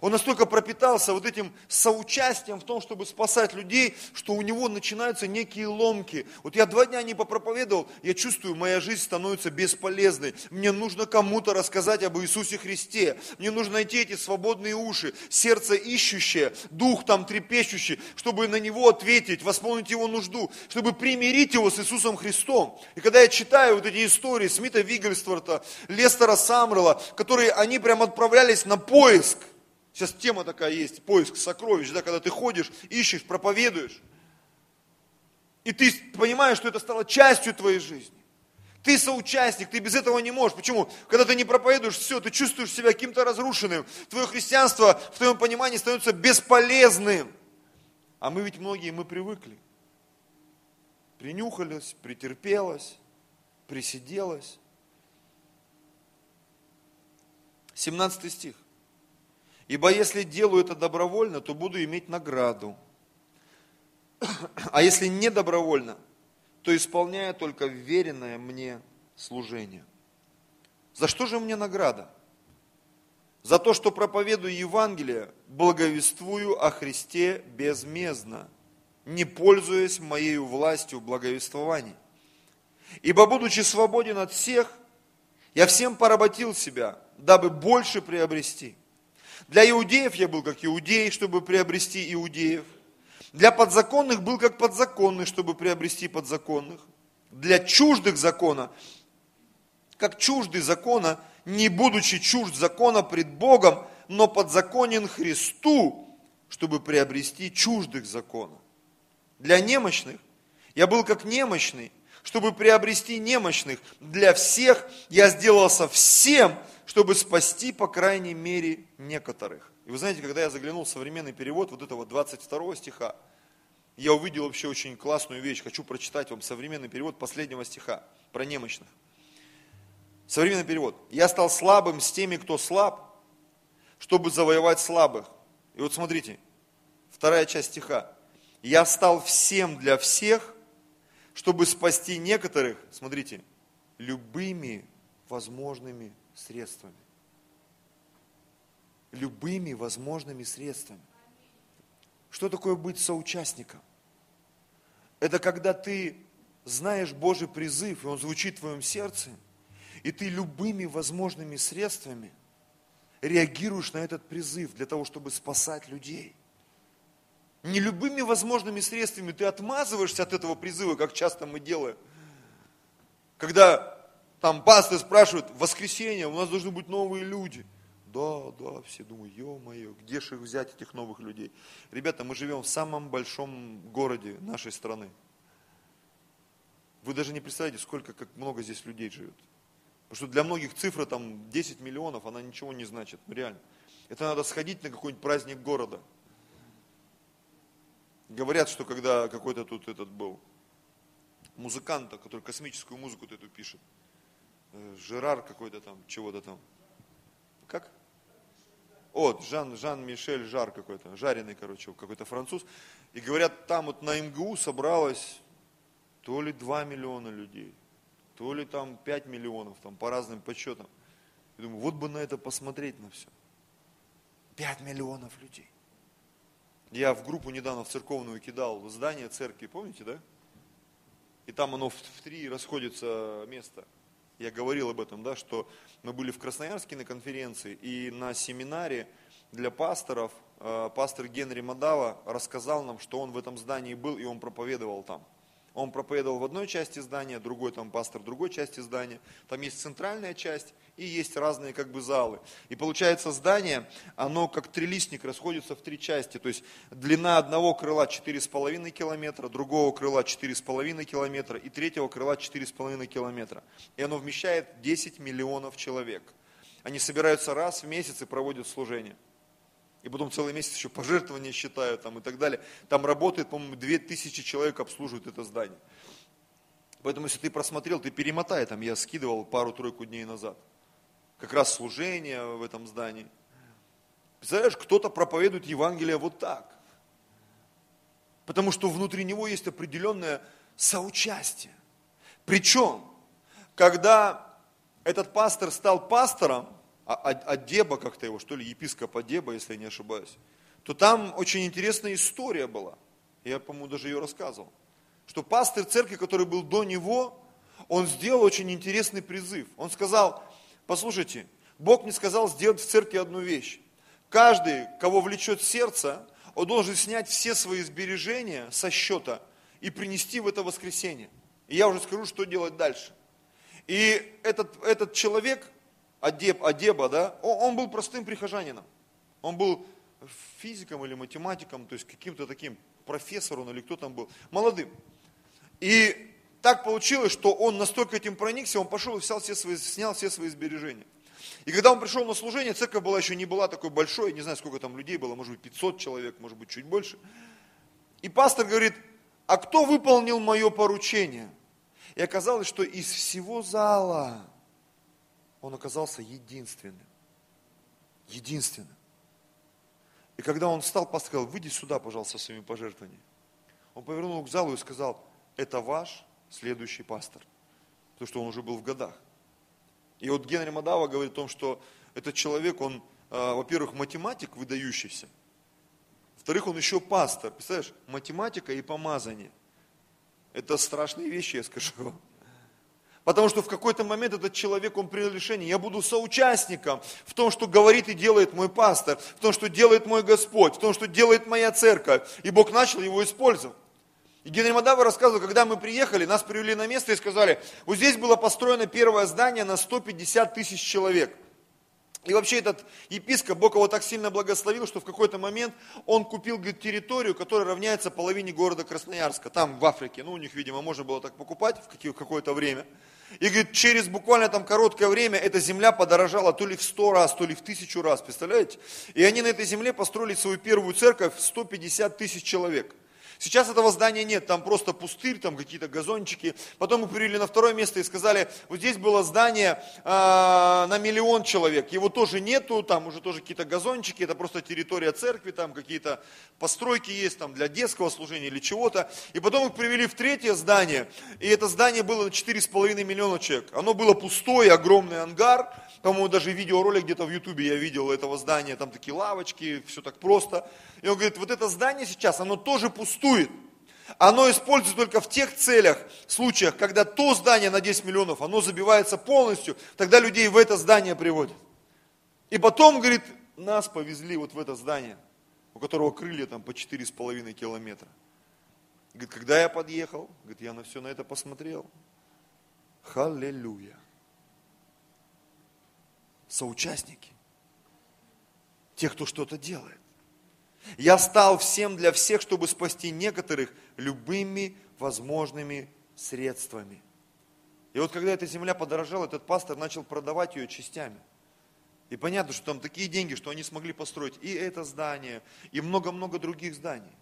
он настолько пропитался вот этим соучастием в том, чтобы спасать людей, что у него начинаются некие ломки. Вот я два дня не попроповедовал, я чувствую, моя жизнь становится бесполезной. Мне нужно кому-то рассказать об Иисусе Христе. Мне нужно найти эти свободные уши, сердце ищущее, дух там трепещущий, чтобы на него ответить, восполнить его нужду, чтобы примирить его с Иисусом Христом. И когда я читаю вот эти истории Смита Вигельстворта, Лестера Самрела, которые они прям отправлялись на поиск, Сейчас тема такая есть, поиск сокровищ, да, когда ты ходишь, ищешь, проповедуешь. И ты понимаешь, что это стало частью твоей жизни. Ты соучастник, ты без этого не можешь. Почему? Когда ты не проповедуешь, все, ты чувствуешь себя каким-то разрушенным. Твое христианство в твоем понимании становится бесполезным. А мы ведь многие, мы привыкли. Принюхались, претерпелось, присиделось. 17 стих. Ибо если делаю это добровольно, то буду иметь награду. А если не добровольно, то исполняю только веренное мне служение. За что же мне награда? За то, что проповедую Евангелие, благовествую о Христе безмездно, не пользуясь моей властью в благовествовании. Ибо, будучи свободен от всех, я всем поработил себя, дабы больше приобрести – для иудеев я был как иудей, чтобы приобрести иудеев. Для подзаконных был как подзаконный, чтобы приобрести подзаконных. Для чуждых закона, как чуждый закона, не будучи чужд закона пред Богом, но подзаконен Христу, чтобы приобрести чуждых закона. Для немощных я был как немощный, чтобы приобрести немощных. Для всех я сделался всем, чтобы спасти, по крайней мере, некоторых. И вы знаете, когда я заглянул в современный перевод вот этого 22 стиха, я увидел вообще очень классную вещь. Хочу прочитать вам современный перевод последнего стиха про немощных. Современный перевод. «Я стал слабым с теми, кто слаб, чтобы завоевать слабых». И вот смотрите, вторая часть стиха. «Я стал всем для всех, чтобы спасти некоторых, смотрите, любыми возможными средствами. Любыми возможными средствами. Что такое быть соучастником? Это когда ты знаешь Божий призыв, и он звучит в твоем сердце, и ты любыми возможными средствами реагируешь на этот призыв для того, чтобы спасать людей. Не любыми возможными средствами ты отмазываешься от этого призыва, как часто мы делаем. Когда там пастор спрашивает, в воскресенье у нас должны быть новые люди. Да, да, все думают, ё-моё, где же их взять, этих новых людей? Ребята, мы живем в самом большом городе нашей страны. Вы даже не представляете, сколько, как много здесь людей живет. Потому что для многих цифра там 10 миллионов, она ничего не значит, ну реально. Это надо сходить на какой-нибудь праздник города. Говорят, что когда какой-то тут этот был музыкант, который космическую музыку эту пишет, Жерар какой-то там, чего-то там. Как? Вот, Жан, Жан-Мишель Жар какой-то, жареный, короче, какой-то француз. И говорят, там вот на МГУ собралось то ли 2 миллиона людей, то ли там 5 миллионов, там по разным подсчетам. Я думаю, вот бы на это посмотреть на все. 5 миллионов людей. Я в группу недавно в церковную кидал здание церкви, помните, да? И там оно в, в три расходится место. Я говорил об этом, да, что мы были в Красноярске на конференции, и на семинаре для пасторов э, пастор Генри Мадава рассказал нам, что он в этом здании был, и он проповедовал там. Он проповедовал в одной части здания, другой там пастор в другой части здания. Там есть центральная часть и есть разные как бы залы. И получается здание, оно как трилистник расходится в три части. То есть длина одного крыла 4,5 километра, другого крыла 4,5 километра и третьего крыла 4,5 километра. И оно вмещает 10 миллионов человек. Они собираются раз в месяц и проводят служение и потом целый месяц еще пожертвования считают там и так далее. Там работает, по-моему, 2000 человек обслуживают это здание. Поэтому, если ты просмотрел, ты перемотай, там я скидывал пару-тройку дней назад. Как раз служение в этом здании. Представляешь, кто-то проповедует Евангелие вот так. Потому что внутри него есть определенное соучастие. Причем, когда этот пастор стал пастором, Адеба как-то его, что ли, епископ Адеба, если я не ошибаюсь, то там очень интересная история была. Я, по-моему, даже ее рассказывал. Что пастор церкви, который был до него, он сделал очень интересный призыв. Он сказал, послушайте, Бог мне сказал сделать в церкви одну вещь. Каждый, кого влечет сердце, он должен снять все свои сбережения со счета и принести в это воскресенье. И я уже скажу, что делать дальше. И этот, этот человек, Адеб, Адеба, да, он, был простым прихожанином. Он был физиком или математиком, то есть каким-то таким профессором или кто там был, молодым. И так получилось, что он настолько этим проникся, он пошел и взял все свои, снял все свои сбережения. И когда он пришел на служение, церковь была еще не была такой большой, не знаю, сколько там людей было, может быть 500 человек, может быть чуть больше. И пастор говорит, а кто выполнил мое поручение? И оказалось, что из всего зала он оказался единственным. Единственным. И когда он встал, пастор сказал, выйди сюда, пожалуйста, со своими пожертвованиями. Он повернул к залу и сказал, это ваш следующий пастор. Потому что он уже был в годах. И вот Генри Мадава говорит о том, что этот человек, он, э, во-первых, математик выдающийся, во-вторых, он еще пастор. Представляешь, математика и помазание. Это страшные вещи, я скажу вам. Потому что в какой-то момент этот человек, он принял решение, я буду соучастником в том, что говорит и делает мой пастор, в том, что делает мой Господь, в том, что делает моя церковь. И Бог начал его использовать. И Генри Мадава рассказывал, когда мы приехали, нас привели на место и сказали, вот здесь было построено первое здание на 150 тысяч человек. И вообще этот епископ, Бог его так сильно благословил, что в какой-то момент он купил говорит, территорию, которая равняется половине города Красноярска, там в Африке. Ну, у них, видимо, можно было так покупать в какое-то время. И говорит, через буквально там короткое время эта земля подорожала то ли в сто раз, то ли в тысячу раз, представляете? И они на этой земле построили свою первую церковь, 150 тысяч человек. Сейчас этого здания нет, там просто пустырь, там какие-то газончики. Потом мы привели на второе место и сказали, вот здесь было здание э, на миллион человек, его тоже нету, там уже тоже какие-то газончики, это просто территория церкви, там какие-то постройки есть там для детского служения или чего-то. И потом их привели в третье здание, и это здание было на 4,5 миллиона человек. Оно было пустое, огромный ангар, по-моему, даже видеоролик где-то в Ютубе я видел этого здания, там такие лавочки, все так просто. И он говорит, вот это здание сейчас, оно тоже пустует. Оно используется только в тех целях, случаях, когда то здание на 10 миллионов, оно забивается полностью, тогда людей в это здание приводят. И потом, говорит, нас повезли вот в это здание. у которого крылья там по четыре с половиной километра. Говорит, когда я подъехал, говорит, я на все на это посмотрел. Халлелуя. Соучастники. Те, кто что-то делает. Я стал всем для всех, чтобы спасти некоторых любыми возможными средствами. И вот когда эта земля подорожала, этот пастор начал продавать ее частями. И понятно, что там такие деньги, что они смогли построить и это здание, и много-много других зданий.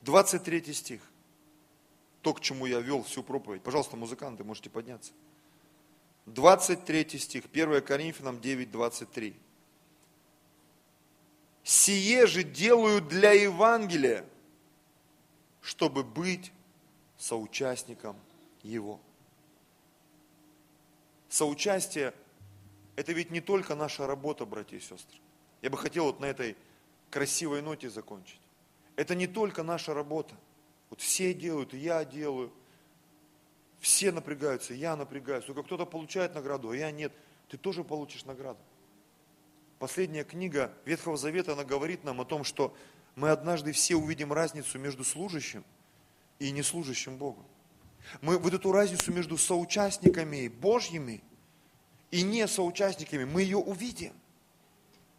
23 стих. То, к чему я вел всю проповедь. Пожалуйста, музыканты, можете подняться. 23 стих, 1 Коринфянам 9, 23. «Сие же делаю для Евангелия, чтобы быть соучастником его». Соучастие – это ведь не только наша работа, братья и сестры. Я бы хотел вот на этой красивой ноте закончить. Это не только наша работа. Вот все делают, и я делаю. Все напрягаются, я напрягаюсь. Только кто-то получает награду, а я нет. Ты тоже получишь награду. Последняя книга Ветхого Завета, она говорит нам о том, что мы однажды все увидим разницу между служащим и неслужащим Богу. Мы вот эту разницу между соучастниками Божьими и не соучастниками, мы ее увидим.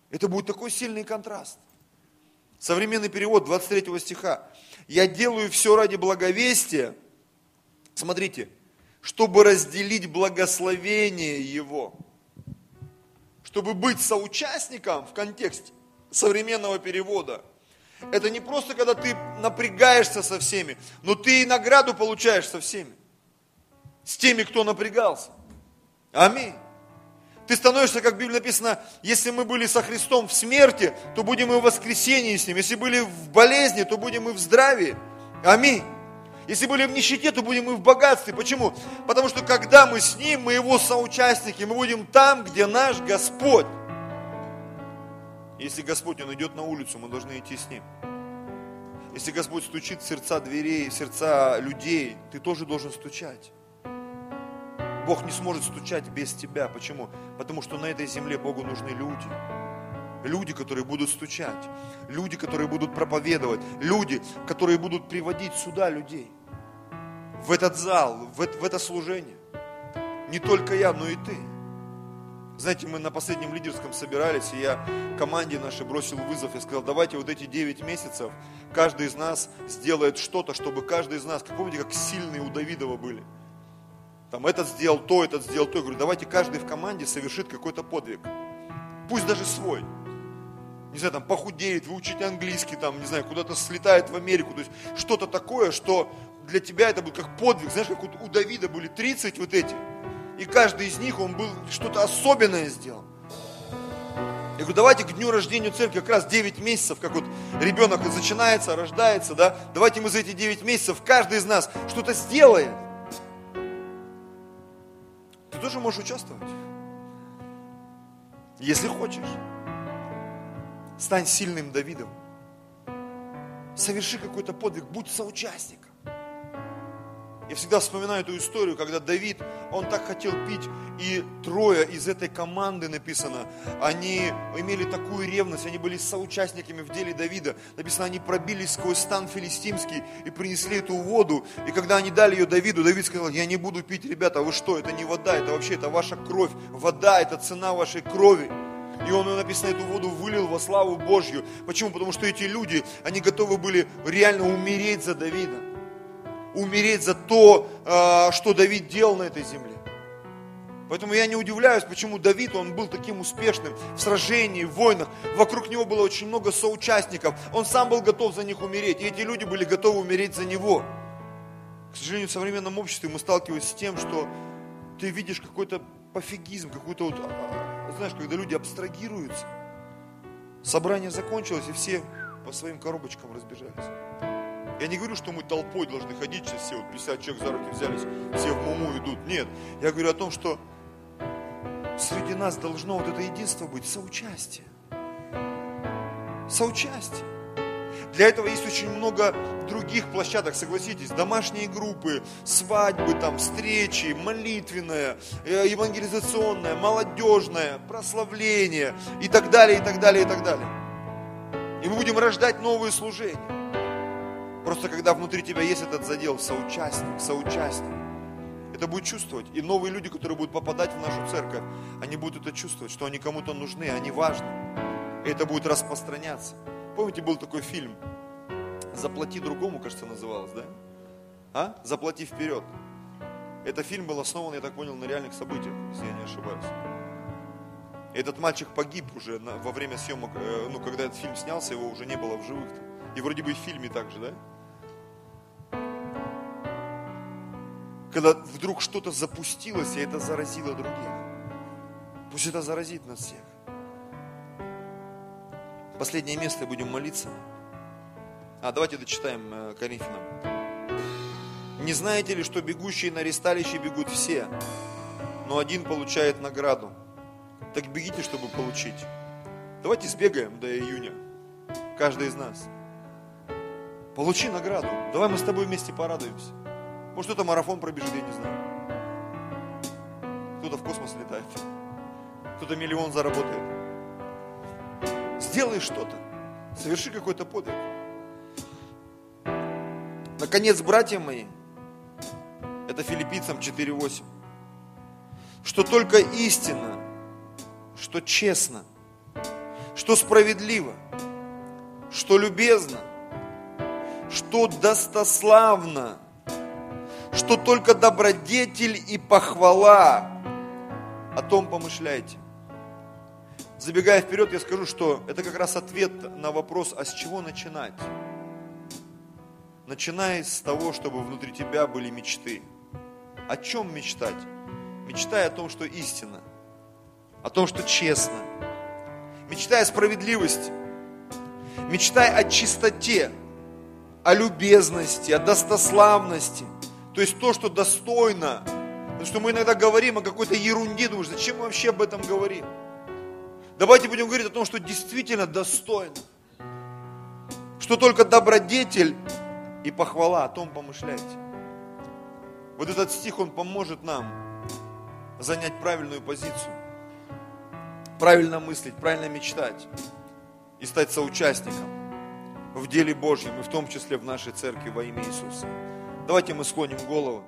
Это будет такой сильный контраст. Современный перевод 23 стиха. Я делаю все ради благовестия. Смотрите, чтобы разделить благословение Его. Чтобы быть соучастником в контексте современного перевода. Это не просто, когда ты напрягаешься со всеми, но ты и награду получаешь со всеми. С теми, кто напрягался. Аминь. Ты становишься, как в Библии написано, если мы были со Христом в смерти, то будем и в воскресении с Ним. Если были в болезни, то будем и в здравии. Аминь. Если были в нищете, то будем и в богатстве. Почему? Потому что когда мы с Ним, мы Его соучастники, мы будем там, где наш Господь. Если Господь, Он идет на улицу, мы должны идти с Ним. Если Господь стучит в сердца дверей, в сердца людей, ты тоже должен стучать. Бог не сможет стучать без тебя. Почему? Потому что на этой земле Богу нужны люди. Люди, которые будут стучать. Люди, которые будут проповедовать. Люди, которые будут приводить сюда людей. В этот зал, в это, в это служение. Не только я, но и ты. Знаете, мы на последнем лидерском собирались, и я команде нашей бросил вызов и сказал, давайте вот эти 9 месяцев каждый из нас сделает что-то, чтобы каждый из нас, как помните, как сильные у Давидова были – там этот сделал то, этот сделал то. Я говорю, давайте каждый в команде совершит какой-то подвиг. Пусть даже свой. Не знаю, там похудеет, выучить английский, там, не знаю, куда-то слетает в Америку. То есть что-то такое, что для тебя это будет как подвиг. Знаешь, как у Давида были 30 вот эти. И каждый из них, он был что-то особенное сделал. Я говорю, давайте к дню рождения церкви, как раз 9 месяцев, как вот ребенок начинается, рождается, да, давайте мы за эти 9 месяцев, каждый из нас что-то сделает. Ты тоже можешь участвовать. Если хочешь. Стань сильным Давидом. Соверши какой-то подвиг, будь соучастником. Я всегда вспоминаю эту историю, когда Давид, он так хотел пить, и трое из этой команды написано, они имели такую ревность, они были соучастниками в деле Давида. Написано, они пробились сквозь стан филистимский и принесли эту воду. И когда они дали ее Давиду, Давид сказал, я не буду пить, ребята, вы что, это не вода, это вообще, это ваша кровь. Вода, это цена вашей крови. И он, написано, эту воду вылил во славу Божью. Почему? Потому что эти люди, они готовы были реально умереть за Давида умереть за то, а, что Давид делал на этой земле. Поэтому я не удивляюсь, почему Давид, он был таким успешным в сражении, в войнах. Вокруг него было очень много соучастников. Он сам был готов за них умереть. И эти люди были готовы умереть за него. К сожалению, в современном обществе мы сталкиваемся с тем, что ты видишь какой-то пофигизм, какой-то вот, а, знаешь, когда люди абстрагируются. Собрание закончилось, и все по своим коробочкам разбежались. Я не говорю, что мы толпой должны ходить, сейчас все, вот 50 человек за руки взялись, все в муму идут. Нет, я говорю о том, что среди нас должно вот это единство быть, соучастие. Соучастие. Для этого есть очень много других площадок, согласитесь, домашние группы, свадьбы, там, встречи, молитвенная, э, евангелизационная, молодежная, прославление и так далее, и так далее, и так далее. И мы будем рождать новые служения. Просто когда внутри тебя есть этот задел, соучастник, соучастник, это будет чувствовать. И новые люди, которые будут попадать в нашу церковь, они будут это чувствовать, что они кому-то нужны, они важны. И это будет распространяться. Помните, был такой фильм «Заплати другому», кажется, называлось, да? А? «Заплати вперед». Это фильм был основан, я так понял, на реальных событиях, если я не ошибаюсь. Этот мальчик погиб уже на, во время съемок, э, ну, когда этот фильм снялся, его уже не было в живых. -то. И вроде бы и в фильме также, да? Когда вдруг что-то запустилось, и это заразило других. Пусть это заразит нас всех. Последнее место будем молиться. А, давайте дочитаем э, Коринфянам. Не знаете ли, что бегущие на ресталище бегут все, но один получает награду? Так бегите, чтобы получить. Давайте сбегаем до июня. Каждый из нас. Получи награду. Давай мы с тобой вместе порадуемся. Может, кто-то марафон пробежит, я не знаю. Кто-то в космос летает. Кто-то миллион заработает. Сделай что-то. Соверши какой-то подвиг. Наконец, братья мои, это филиппийцам 4.8, что только истина, что честно, что справедливо, что любезно, что достославно, что только добродетель и похвала. О том помышляйте. Забегая вперед, я скажу, что это как раз ответ на вопрос, а с чего начинать? Начинай с того, чтобы внутри тебя были мечты. О чем мечтать? Мечтай о том, что истина, о том, что честно. Мечтай о справедливости. Мечтай о чистоте, о любезности, о достославности – то есть то, что достойно. Потому что мы иногда говорим о какой-то ерунде, думаешь, зачем мы вообще об этом говорим? Давайте будем говорить о том, что действительно достойно. Что только добродетель и похвала, о том помышляйте. Вот этот стих, он поможет нам занять правильную позицию. Правильно мыслить, правильно мечтать. И стать соучастником в деле Божьем, и в том числе в нашей церкви во имя Иисуса. Давайте мы склоним голову.